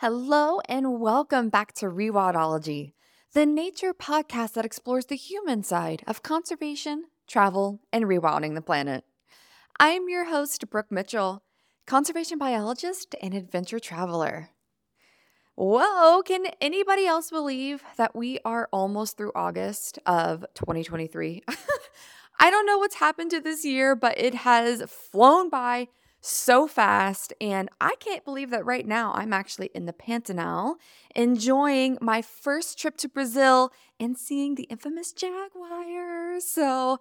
Hello and welcome back to Rewildology, the nature podcast that explores the human side of conservation, travel, and rewilding the planet. I'm your host, Brooke Mitchell, conservation biologist and adventure traveler. Whoa, can anybody else believe that we are almost through August of 2023? I don't know what's happened to this year, but it has flown by so fast. And I can't believe that right now I'm actually in the Pantanal enjoying my first trip to Brazil and seeing the infamous jaguars. So,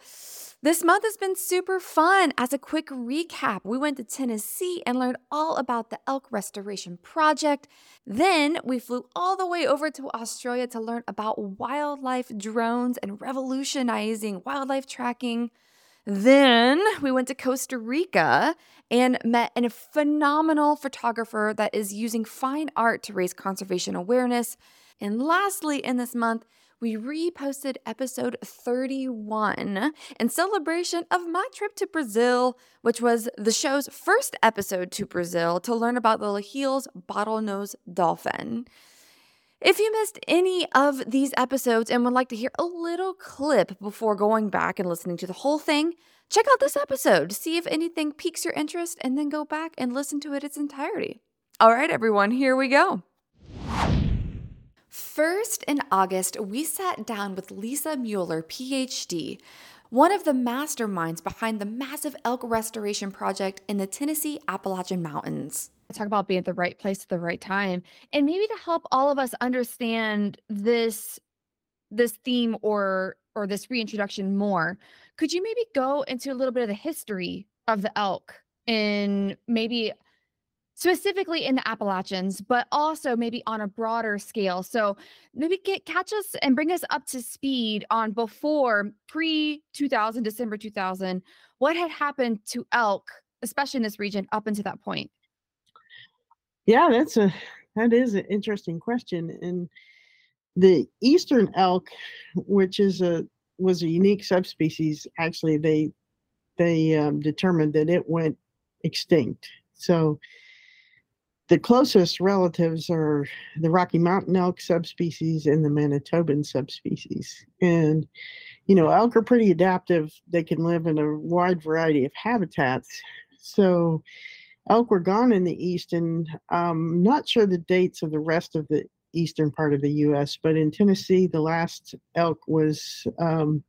this month has been super fun. As a quick recap, we went to Tennessee and learned all about the elk restoration project. Then we flew all the way over to Australia to learn about wildlife drones and revolutionizing wildlife tracking. Then we went to Costa Rica and met a phenomenal photographer that is using fine art to raise conservation awareness. And lastly, in this month, we reposted episode 31 in celebration of my trip to Brazil, which was the show's first episode to Brazil to learn about the Lahille's bottlenose dolphin. If you missed any of these episodes and would like to hear a little clip before going back and listening to the whole thing, check out this episode, see if anything piques your interest, and then go back and listen to it its entirety. All right, everyone, here we go. First, in August, we sat down with Lisa Muller, PhD, one of the masterminds behind the massive elk restoration project in the Tennessee Appalachian Mountains talk about being at the right place at the right time and maybe to help all of us understand this this theme or or this reintroduction more could you maybe go into a little bit of the history of the elk in maybe specifically in the Appalachians, but also maybe on a broader scale. So maybe get catch us and bring us up to speed on before pre 2000, December 2000, what had happened to elk, especially in this region, up until that point. Yeah, that's a that is an interesting question. And the eastern elk, which is a was a unique subspecies, actually they they um, determined that it went extinct. So the closest relatives are the Rocky Mountain elk subspecies and the Manitoban subspecies. And you know, elk are pretty adaptive. They can live in a wide variety of habitats. So elk were gone in the east, and I'm um, not sure the dates of the rest of the eastern part of the U.S., but in Tennessee, the last elk was, um,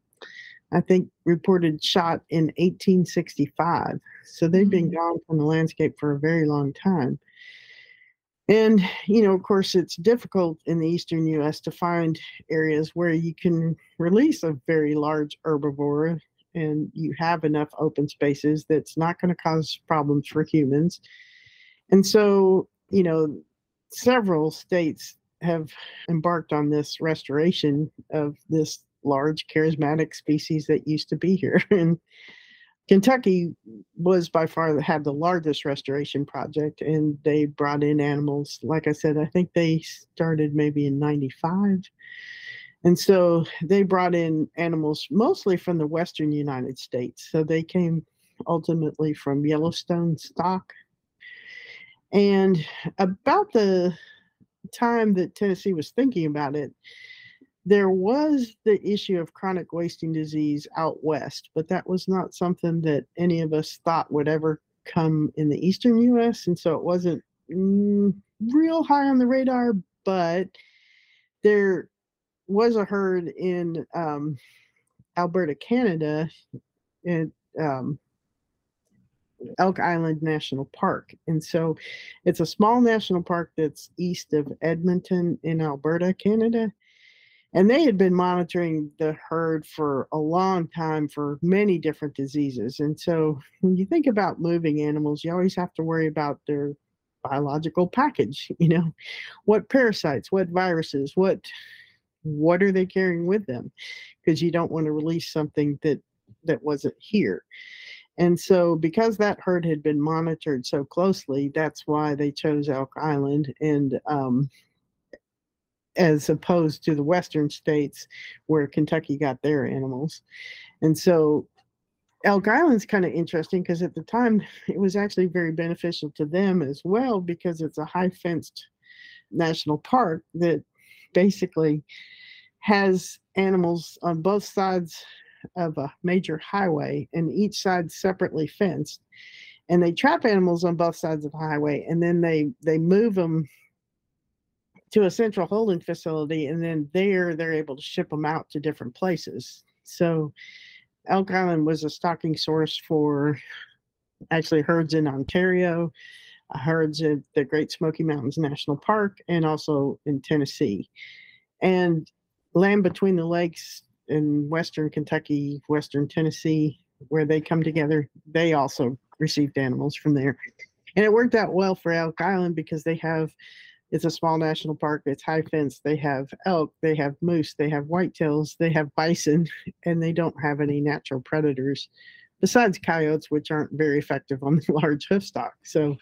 I think, reported shot in 1865. So they've been mm. gone from the landscape for a very long time. And, you know, of course, it's difficult in the eastern US to find areas where you can release a very large herbivore and you have enough open spaces that's not going to cause problems for humans. And so, you know, several states have embarked on this restoration of this large charismatic species that used to be here. and Kentucky was by far had the largest restoration project, and they brought in animals. Like I said, I think they started maybe in 95 and so they brought in animals mostly from the western United States. So they came ultimately from Yellowstone stock. And about the time that Tennessee was thinking about it, there was the issue of chronic wasting disease out west, but that was not something that any of us thought would ever come in the eastern US. And so it wasn't mm, real high on the radar, but there was a herd in um, Alberta, Canada, in um, Elk Island National Park. And so it's a small national park that's east of Edmonton in Alberta, Canada. And they had been monitoring the herd for a long time for many different diseases. And so when you think about moving animals, you always have to worry about their biological package, you know, what parasites, what viruses, what what are they carrying with them? Because you don't want to release something that that wasn't here. And so because that herd had been monitored so closely that's why they chose elk island and um, as opposed to the western states where kentucky got their animals. And so elk island's kind of interesting because at the time it was actually very beneficial to them as well because it's a high fenced national park that basically has animals on both sides of a major highway and each side separately fenced. And they trap animals on both sides of the highway and then they they move them to a central holding facility and then there they're able to ship them out to different places. So elk island was a stocking source for actually herds in ontario herds at the great smoky mountains national park and also in tennessee and land between the lakes in western kentucky western tennessee where they come together they also received animals from there. And it worked out well for Elk Island because they have it's a small national park, it's high fence, they have elk, they have moose, they have whitetails, they have bison, and they don't have any natural predators besides coyotes, which aren't very effective on the large hoofstock. So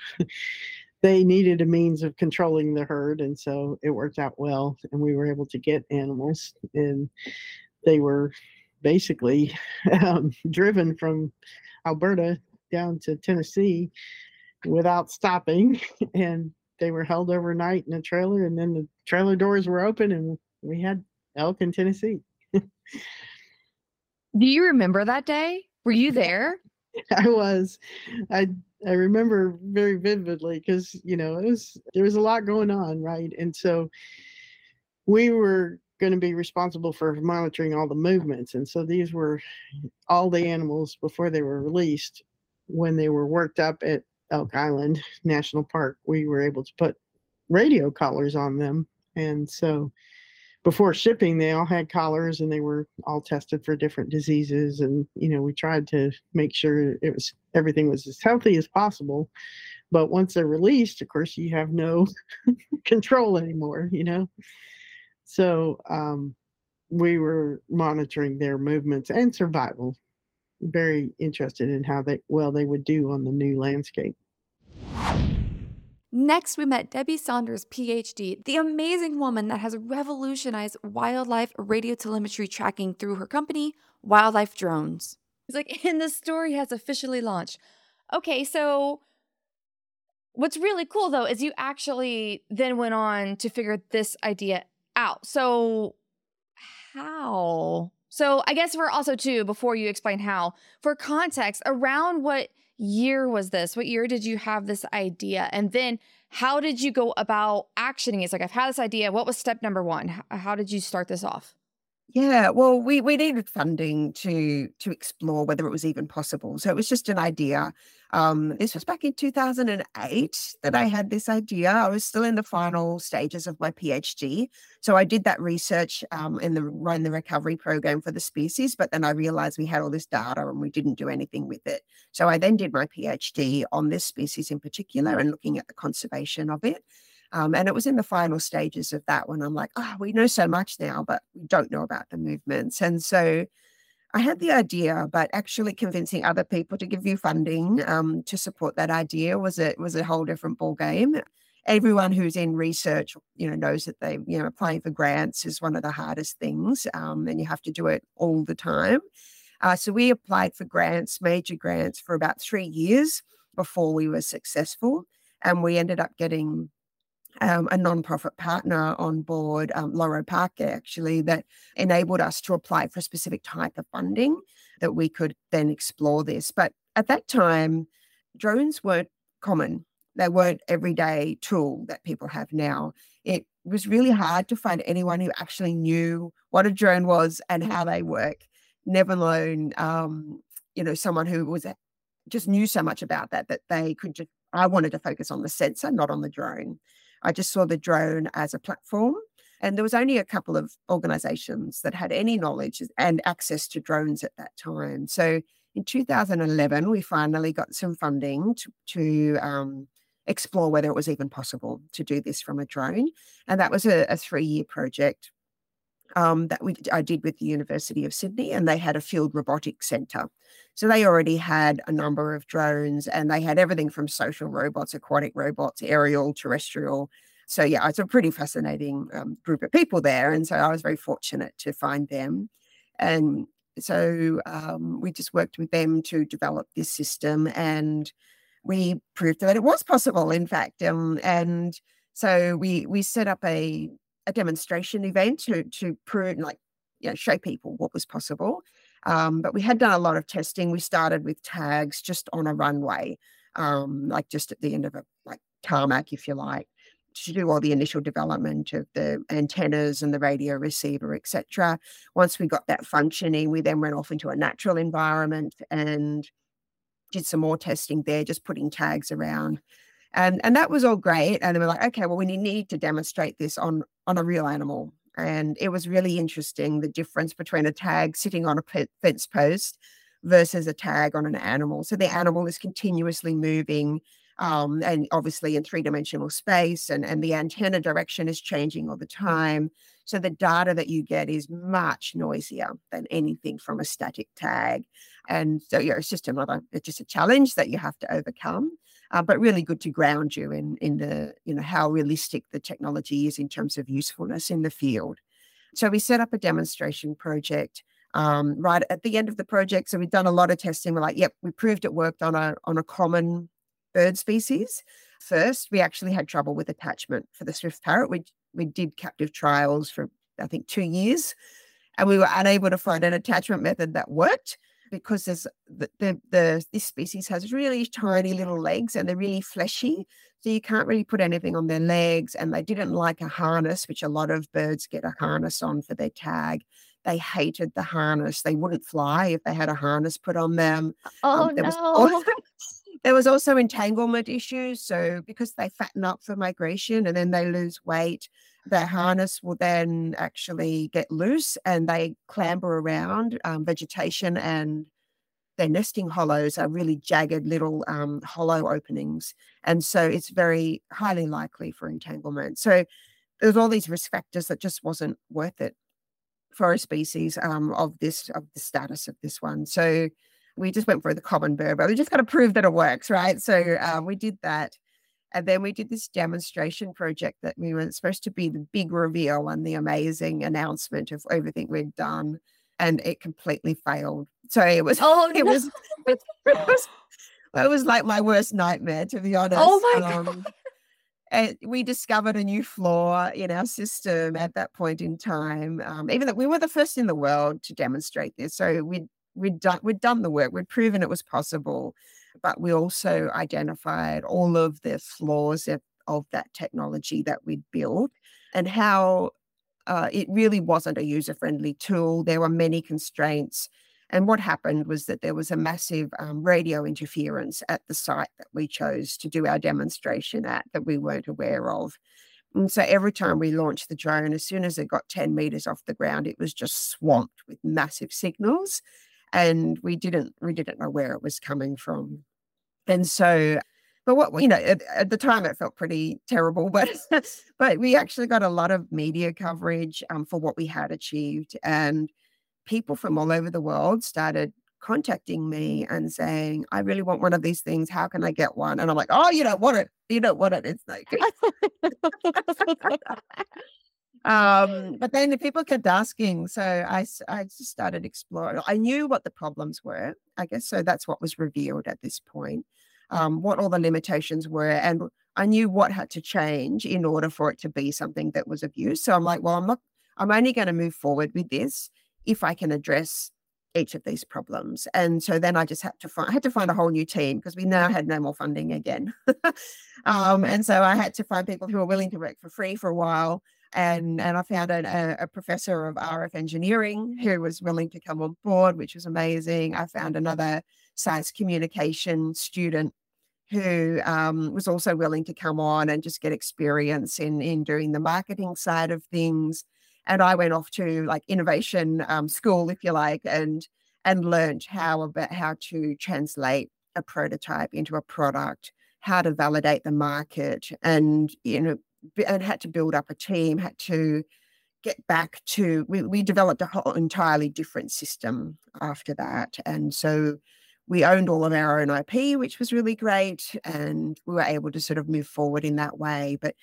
they needed a means of controlling the herd, and so it worked out well, and we were able to get animals, and they were basically um, driven from Alberta down to Tennessee without stopping. And they were held overnight in a trailer. And then the trailer doors were open and we had elk in Tennessee. Do you remember that day? Were you there? I was. I I remember very vividly because you know it was there was a lot going on, right? And so we were going to be responsible for monitoring all the movements, and so these were all the animals before they were released when they were worked up at Elk Island National Park, we were able to put radio collars on them. And so before shipping, they all had collars and they were all tested for different diseases. And, you know, we tried to make sure it was everything was as healthy as possible. But once they're released, of course, you have no control anymore, you know? So um, we were monitoring their movements and survival very interested in how they well they would do on the new landscape. Next, we met Debbie Saunders, PhD, the amazing woman that has revolutionized wildlife radio telemetry tracking through her company, Wildlife Drones. It's like, and the story has officially launched. Okay, so what's really cool though is you actually then went on to figure this idea out. So, how? So I guess we're also too, before you explain how, for context, around what year was this? What year did you have this idea? And then how did you go about actioning it? It's like I've had this idea. What was step number one? How did you start this off? Yeah, well, we we needed funding to to explore whether it was even possible. So it was just an idea. Um, this was back in 2008 that I had this idea. I was still in the final stages of my PhD, so I did that research um, in the run the recovery program for the species. But then I realized we had all this data and we didn't do anything with it. So I then did my PhD on this species in particular and looking at the conservation of it. Um, and it was in the final stages of that when I'm like, oh, we know so much now, but we don't know about the movements. And so I had the idea, but actually convincing other people to give you funding um, to support that idea was a was a whole different ball game. Everyone who's in research, you know, knows that they, you know, applying for grants is one of the hardest things, um, and you have to do it all the time. Uh, so we applied for grants, major grants, for about three years before we were successful, and we ended up getting um, a nonprofit partner on board, um, Loro Parque, actually, that enabled us to apply for a specific type of funding that we could then explore this. But at that time, drones weren't common. They weren't everyday tool that people have now. It was really hard to find anyone who actually knew what a drone was and how they work. Never alone, um, you know, someone who was just knew so much about that that they could just. I wanted to focus on the sensor, not on the drone. I just saw the drone as a platform. And there was only a couple of organizations that had any knowledge and access to drones at that time. So in 2011, we finally got some funding to, to um, explore whether it was even possible to do this from a drone. And that was a, a three year project um, that we, I did with the University of Sydney, and they had a field robotics centre. So they already had a number of drones, and they had everything from social robots, aquatic robots, aerial, terrestrial. So yeah, it's a pretty fascinating um, group of people there, and so I was very fortunate to find them. And so um, we just worked with them to develop this system, and we proved that it was possible, in fact. Um, and So we we set up a a demonstration event to to prove like you know, show people what was possible. Um, but we had done a lot of testing. We started with tags just on a runway, um, like just at the end of a like tarmac, if you like, to do all the initial development of the antennas and the radio receiver, etc. Once we got that functioning, we then went off into a natural environment and did some more testing there, just putting tags around. And, and that was all great. And they we're like, okay, well, we need to demonstrate this on on a real animal. And it was really interesting the difference between a tag sitting on a fence post versus a tag on an animal. So the animal is continuously moving um, and obviously in three dimensional space, and, and the antenna direction is changing all the time. So the data that you get is much noisier than anything from a static tag. And so yeah, it's just another, it's just a challenge that you have to overcome. Uh, but really good to ground you in in the you know how realistic the technology is in terms of usefulness in the field. So we set up a demonstration project um, right at the end of the project. So we've done a lot of testing. We're like, yep, we proved it worked on a on a common bird species. First, we actually had trouble with attachment for the swift parrot. We we did captive trials for I think two years, and we were unable to find an attachment method that worked because there's the, the, the this species has really tiny little legs and they're really fleshy so you can't really put anything on their legs and they didn't like a harness which a lot of birds get a harness on for their tag. They hated the harness. They wouldn't fly if they had a harness put on them. Oh um, there no. was also, there was also entanglement issues so because they fatten up for migration and then they lose weight their harness will then actually get loose and they clamber around um, vegetation and their nesting hollows are really jagged little um, hollow openings. And so it's very highly likely for entanglement. So there's all these risk factors that just wasn't worth it for a species um, of this, of the status of this one. So we just went for the common bird, but we just got to prove that it works, right? So um, we did that. And then we did this demonstration project that we were supposed to be the big reveal and the amazing announcement of everything we'd done. And it completely failed. So it was, oh, it no. was, it was, it was like my worst nightmare, to be honest. Oh my Um, God. and we discovered a new flaw in our system at that point in time. Um, even though we were the first in the world to demonstrate this, so we'd we'd done we'd done the work, we'd proven it was possible, but we also identified all of the flaws of, of that technology that we'd built and how uh, it really wasn't a user friendly tool. There were many constraints. And what happened was that there was a massive um, radio interference at the site that we chose to do our demonstration at that we weren't aware of. And so every time we launched the drone, as soon as it got 10 meters off the ground, it was just swamped with massive signals. And we didn't we didn't know where it was coming from. And so but what you know at, at the time it felt pretty terrible but but we actually got a lot of media coverage um, for what we had achieved. And people from all over the world started contacting me and saying i really want one of these things. How can i get one? And i'm like oh you don't want it. You don't want it. It's like um but then the people kept asking so I, I just started exploring i knew what the problems were i guess so that's what was revealed at this point um, what all the limitations were and i knew what had to change in order for it to be something that was of use so i'm like well i'm not i'm only going to move forward with this if i can address each of these problems and so then i just had to find i had to find a whole new team because we now had no more funding again. Um, and so i had to find people who were willing to work for free for a while and and I found a, a, professor of RF engineering who was willing to come on board, which was amazing. I found another science communication student who um, was also willing to come on and just get experience in in doing the marketing side of things. And I went off to like innovation um, school, if you like, and and learned how about how to translate a prototype into a product, how to validate the market, and you know and had to build up a team, had to get back to we, we developed a whole entirely different system after that. And so we owned all of our own IP, which was really great. And we were able to sort of move forward in that way. But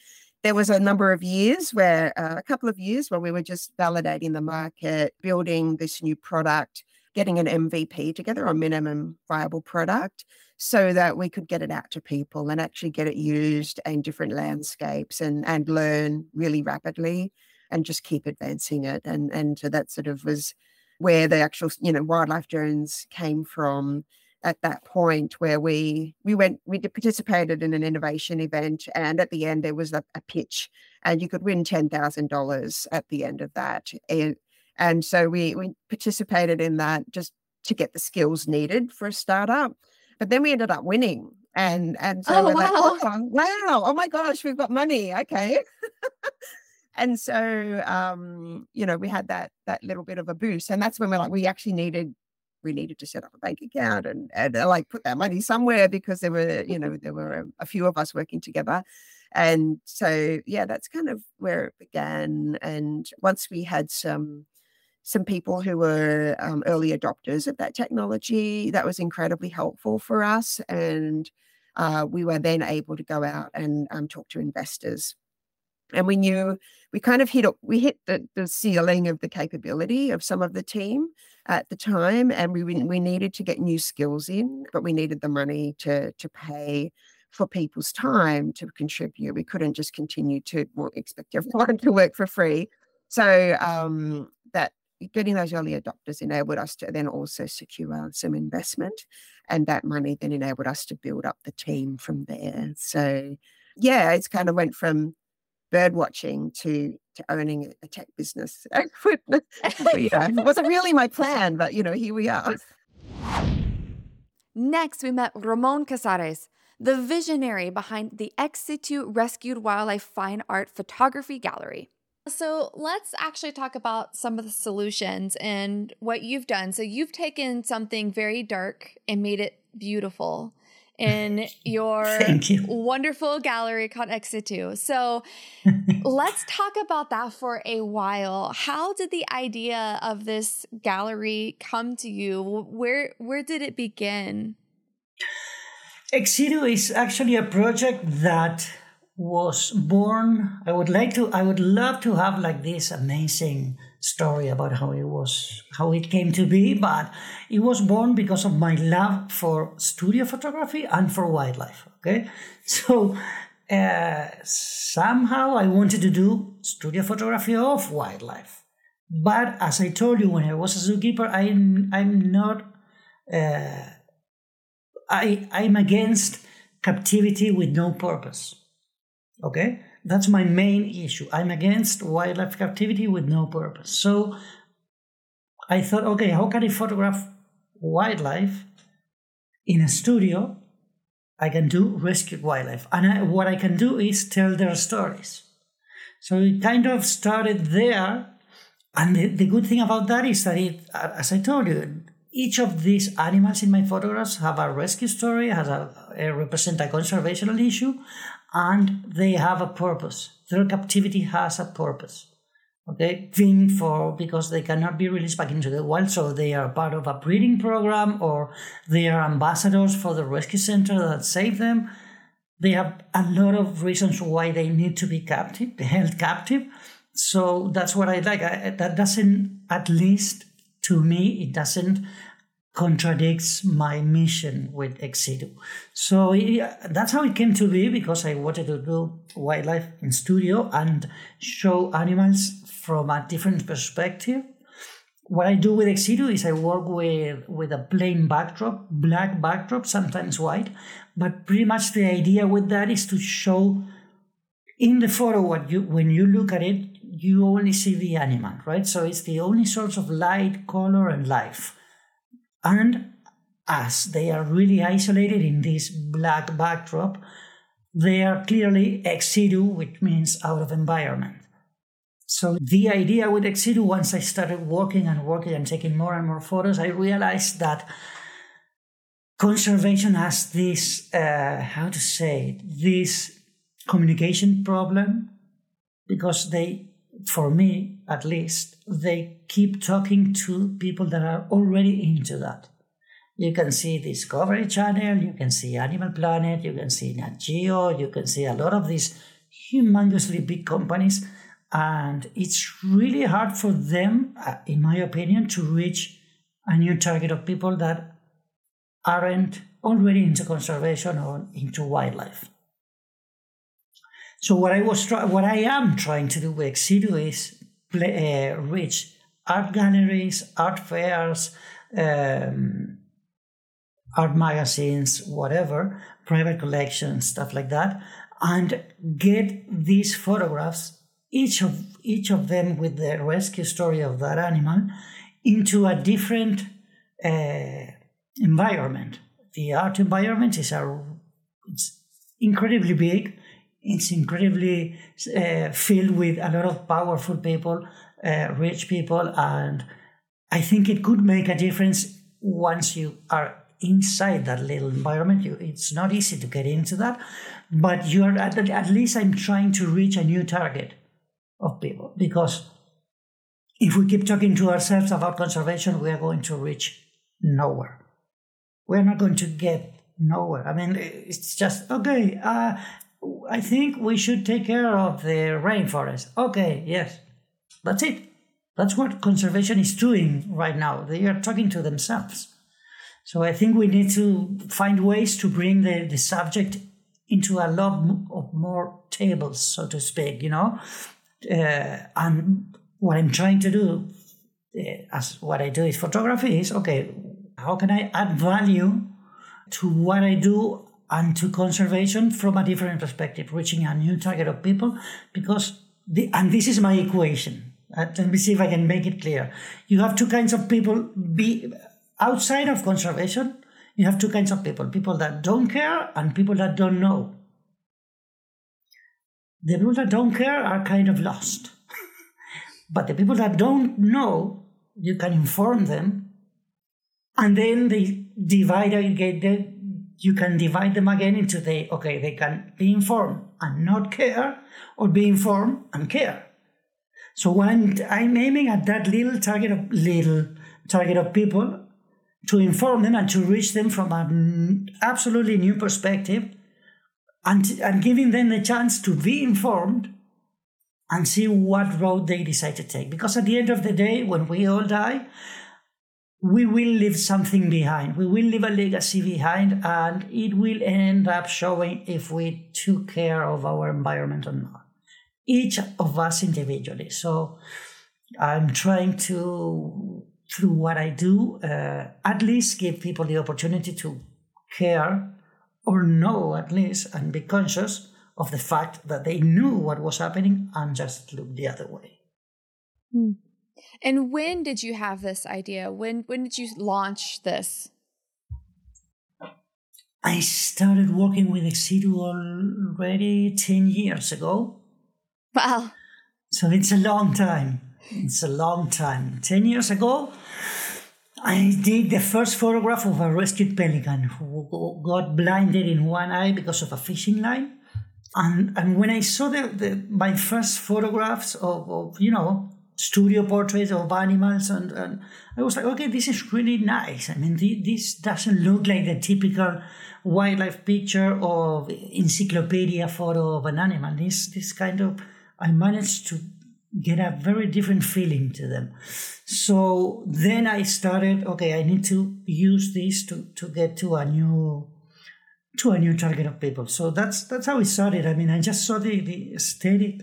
there was a number of years where uh, a couple of years where we were just validating the market, building this new product, getting an MVP together, a minimum viable product, so that we could get it out to people and actually get it used in different landscapes and and learn really rapidly and just keep advancing it. And and so that sort of was where the actual, you know, wildlife drones came from at that point where we we went we participated in an innovation event and at the end there was a, a pitch and you could win $10,000 at the end of that and, and so we we participated in that just to get the skills needed for a startup but then we ended up winning. And and so Oh, we're like wow. oh, wow. Oh my gosh we've got money. Okay. And so um you know we had that that little bit of a boost. And that's when we're like we actually needed we needed to set up a bank account and and uh, like put that money somewhere because there were you know there were a, a few of us working together. And so yeah that's kind of where it began. And once we had some some people who were um, early adopters of that technology that was incredibly helpful for us and uh, we were then able to go out and um, talk to investors. And we knew we kind of hit we hit the, the ceiling of the capability of some of the team at the time and we we needed to get new skills in but we needed the money to to pay for people's time to contribute. We couldn't just continue to expect everyone to work for free. So um that getting those early adopters enabled us to then also secure some investment and that money then enabled us to build up the team from there so yeah it's kind of went from bird watching to to owning a tech business. Yeah, it wasn't really my plan, but you know, here we are. Next, we met Ramon Casares, the visionary behind the Ex Situ Rescued Wildlife Fine Art Photography Gallery. So, let's actually talk about some of the solutions and what you've done. So, you've taken something very dark and made it beautiful in your you. wonderful gallery called Ex Situ. So, let's talk about that for a while. How did the idea of this gallery come to you? Where where did it begin? Ex Situ is actually a project that was born. I would like to. I would love to have like this amazing story about how it was, how it came to be. But it was born because of my love for studio photography and for wildlife. Okay, so uh, somehow I wanted to do studio photography of wildlife. But as I told you, when I was a zookeeper, I'm I'm not. Uh, I I'm against captivity with no purpose. Okay, that's my main issue. I'm against wildlife captivity with no purpose. So I thought, okay, how can I photograph wildlife in a studio? I can do rescued wildlife, and I, what I can do is tell their stories. So it kind of started there, and the, the good thing about that is that it, as I told you, each of these animals in my photographs have a rescue story, has a, a represent a conservational issue, and they have a purpose. Their captivity has a purpose. Okay, being for because they cannot be released back into the wild, so they are part of a breeding program or they are ambassadors for the rescue center that save them. They have a lot of reasons why they need to be captive, held captive. So that's what I like. I, that doesn't, at least to me, it doesn't contradicts my mission with Ex Situ. So yeah, that's how it came to be because I wanted to do wildlife in studio and show animals from a different perspective. What I do with Ex Situ is I work with, with a plain backdrop, black backdrop, sometimes white, but pretty much the idea with that is to show in the photo what you when you look at it, you only see the animal, right? So it's the only source of light, color, and life. And as they are really isolated in this black backdrop, they are clearly ex situ, which means out of environment. So the idea with ex situ, once I started working and working and taking more and more photos, I realized that conservation has this, uh, how to say, it, this communication problem because they, for me at least, they keep talking to people that are already into that. You can see Discovery Channel, you can see Animal Planet, you can see Nat Geo, you can see a lot of these humongously big companies, and it's really hard for them, uh, in my opinion, to reach a new target of people that aren't already into conservation or into wildlife. So what I was what I am trying to do with Ex Situ is play, uh, reach art galleries, art fairs, um, art magazines, whatever, private collections, stuff like that, and get these photographs, each of each of them with the rescue story of that animal, into a different uh, environment. The art environment is a it's incredibly big. It's incredibly uh, filled with a lot of powerful people, uh, rich people, and I think it could make a difference once you are inside that little environment. You, it's not easy to get into that, but you're at, at least I'm trying to reach a new target of people because if we keep talking to ourselves about conservation, we are going to reach nowhere. We're not going to get nowhere. I mean, it's just okay. Uh, I think we should take care of the rainforest. Okay, yes, that's it. That's what conservation is doing right now. They are talking to themselves. So I think we need to find ways to bring the, the subject into a lot of more tables, so to speak, you know. Uh, and what I'm trying to do, uh, as what I do is photography, is okay, how can I add value to what I do and to conservation from a different perspective, reaching a new target of people? Because, the, and this is my equation. Let me see if I can make it clear. You have two kinds of people be outside of conservation, you have two kinds of people people that don't care and people that don't know. The people that don't care are kind of lost. but the people that don't know, you can inform them, and then they divide again. You can divide them again into the okay, they can be informed and not care, or be informed and care. So when I'm aiming at that little target of little target of people, to inform them and to reach them from an absolutely new perspective and, and giving them the chance to be informed and see what road they decide to take. Because at the end of the day, when we all die, we will leave something behind. We will leave a legacy behind, and it will end up showing if we took care of our environment or not. Each of us individually. So I'm trying to through what I do, uh, at least give people the opportunity to care or know at least and be conscious of the fact that they knew what was happening and just look the other way. Hmm. And when did you have this idea? When when did you launch this? I started working with Ex Situ already 10 years ago. Wow. So it's a long time. It's a long time. 10 years ago, I did the first photograph of a rescued pelican who got blinded in one eye because of a fishing line. And, and when I saw the, the my first photographs of, of, you know, studio portraits of animals, and, and I was like, okay, this is really nice. I mean, the, this doesn't look like the typical wildlife picture or encyclopedia photo of an animal. This, this kind of, I managed to get a very different feeling to them. So then I started, okay, I need to use this to, to get to a new to a new target of people. So that's that's how it started. I mean, I just saw the, the aesthetic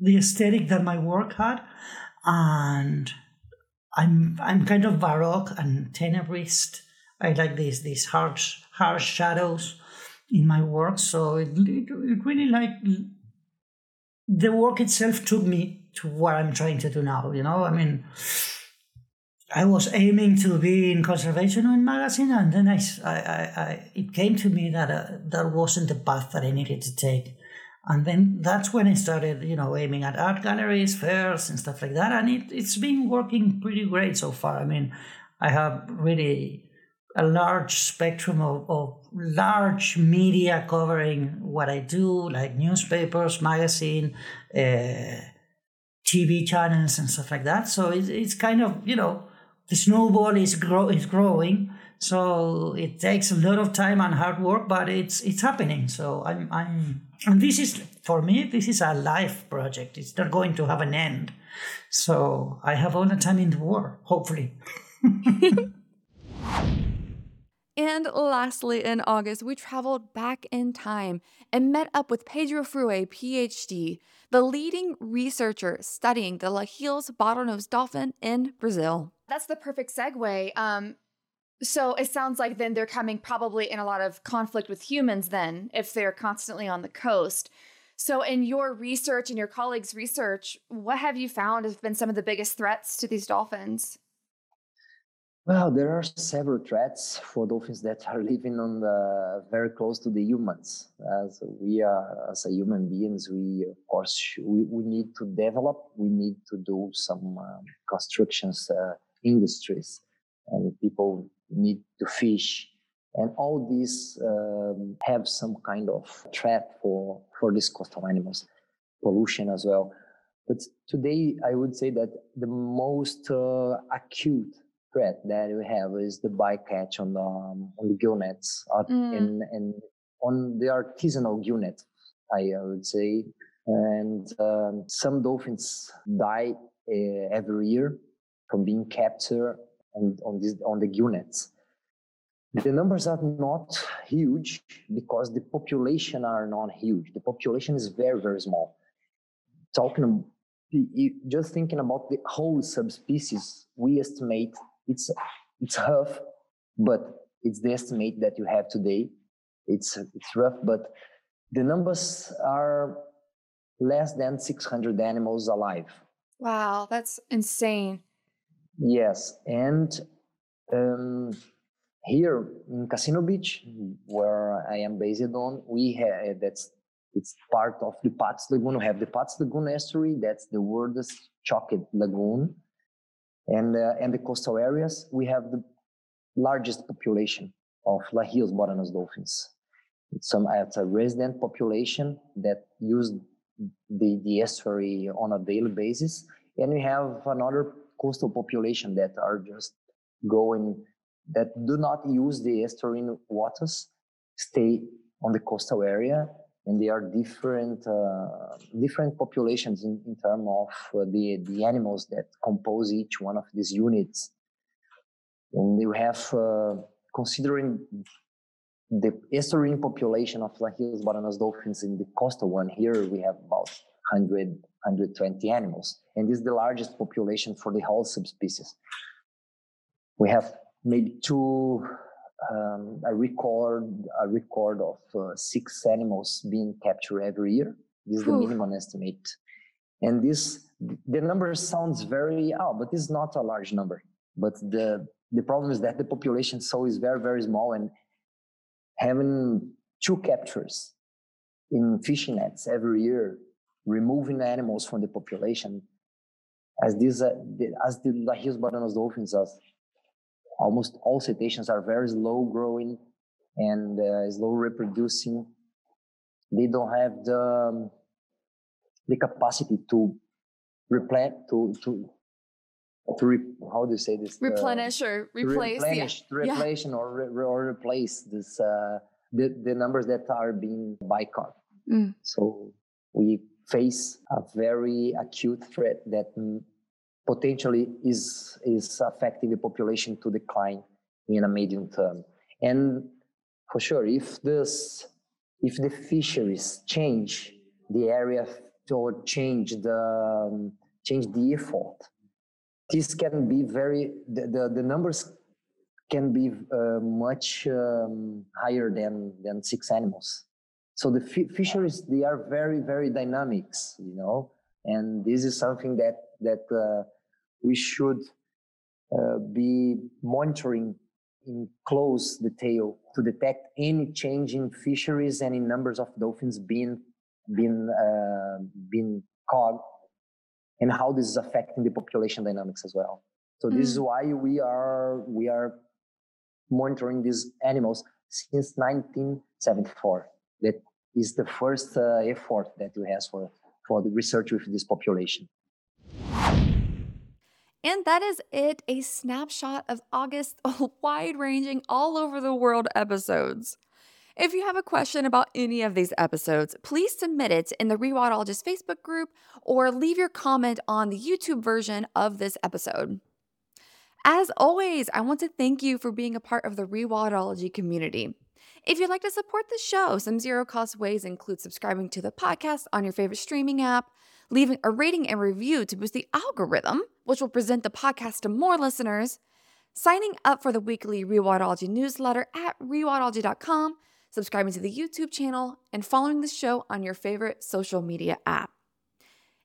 the aesthetic that my work had and I'm I'm kind of baroque and tenebrist. I like these these harsh harsh shadows in my work. So it, it, it really like the work itself took me to what I'm trying to do now. You know, I mean, I was aiming to be in conservation in magazine, and then I, I, I, it came to me that uh, that wasn't the path that I needed to take. And then that's when I started, you know, aiming at art galleries, fairs, and stuff like that. And it, it's been working pretty great so far. I mean, I have really a large spectrum of, of large media covering what I do, like newspapers, magazine, uh, TV channels and stuff like that. So it's, it's kind of, you know, the snowball is grow is growing. So it takes a lot of time and hard work, but it's it's happening. So I'm I'm and this is for me, this is a life project. It's not going to have an end. So I have all the time in the world, hopefully. And lastly, in August, we traveled back in time and met up with Pedro Fruet, PhD, the leading researcher studying the Lahille's bottlenose dolphin in Brazil. That's the perfect segue. Um, so it sounds like then they're coming probably in a lot of conflict with humans, then, if they're constantly on the coast. So, in your research and your colleagues' research, what have you found have been some of the biggest threats to these dolphins? Well, there are several threats for dolphins that are living on the very close to the humans. As we are, as a human beings, we of course we, we need to develop. We need to do some um, constructions uh, industries, and people need to fish, and all these um, have some kind of threat for for these coastal animals, pollution as well. But today, I would say that the most uh, acute threat that we have is the bycatch on the um, on the gill nets uh, mm. and and on the artisanal gill net, I, would say. And um, some dolphins die uh, every year from being captured on on this on the gill nets. The numbers are not huge because the population are not huge. The population is very very small. Talking just thinking about the whole subspecies, we estimate it's it's rough, but it's the estimate that you have today. It's it's rough, but the numbers are less than 600 animals alive. Wow, that's insane. Yes, and um, here in Cassino Beach, where I am based on, we have that's it's part of the Patos Lagoon. We have the Patos Lagoon estuary. That's the world's chocolate lagoon and uh, and the coastal areas, we have the largest population of Lahille's bottlenose dolphins. It's, some, it's a resident population that use the, the estuary on a daily basis, and we have another coastal population that are just going that do not use the estuarine waters, stay on the coastal area and they are different uh, different populations in, in terms of uh, the the animals that compose each one of these units. And you have uh, considering the estuarine population of Lahille's bottlenose dolphins in the coastal one here we have about 100 120 animals and this is the largest population for the whole subspecies. We have maybe two um, a record a record of uh, six animals being captured every year. This is the minimum estimate, and this the number sounds very oh, but it's not a large number. But the the problem is that the population so is very very small, and having two captures in fishing nets every year, removing animals from the population, as these uh, as the Lahille's bottlenose dolphins as almost all cetaceans are very slow growing and uh, slow reproducing. They don't have the um, the capacity to replant to to to re, how do you say this replenish uh, or replace replenish, yeah. replace yeah. or re, or replace this uh, the the numbers that are being bycaught. Mm. So we face a very acute threat that potentially is is affecting the population to decline in a medium term. And for sure, if this if the fisheries change the area or change the um, change the effort, this can be very the, the, the numbers can be uh, much um, higher than than six animals. So the f- fisheries they are very very dynamics, you know, and this is something that that uh, we should uh, be monitoring in close detail to detect any change in fisheries and in numbers of dolphins being being uh, being caught and how this is affecting the population dynamics as well. So this mm. is why we are we are monitoring these animals since 1974. That is the first uh, effort that we have for for the research with this population. And that is it a snapshot of August wide ranging, all over the world episodes. If you have a question about any of these episodes, please submit it in the Rewildologist Facebook group or leave your comment on the YouTube version of this episode. As always, I want to thank you for being a part of the Rewildology community. If you'd like to support the show, some zero cost ways include subscribing to the podcast on your favorite streaming app, leaving a rating and review to boost the algorithm, which will present the podcast to more listeners, signing up for the weekly Rewildology newsletter at rewildology.com, subscribing to the YouTube channel, and following the show on your favorite social media app.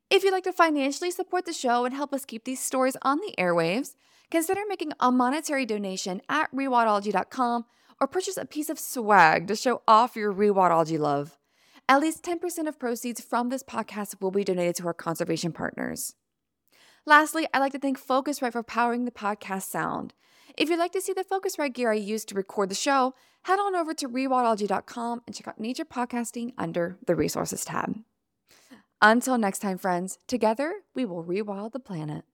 If you'd like to financially support the show and help us keep these stories on the airwaves, consider making a monetary donation at rewildology.com or purchase a piece of swag to show off your rewildology love. At least 10% of proceeds from this podcast will be donated to our conservation partners. Lastly, I'd like to thank Focusrite for powering the podcast sound. If you'd like to see the Focusrite gear I used to record the show, head on over to rewildology.com and check out Nature Podcasting under the Resources tab. Until next time, friends, together we will rewild the planet.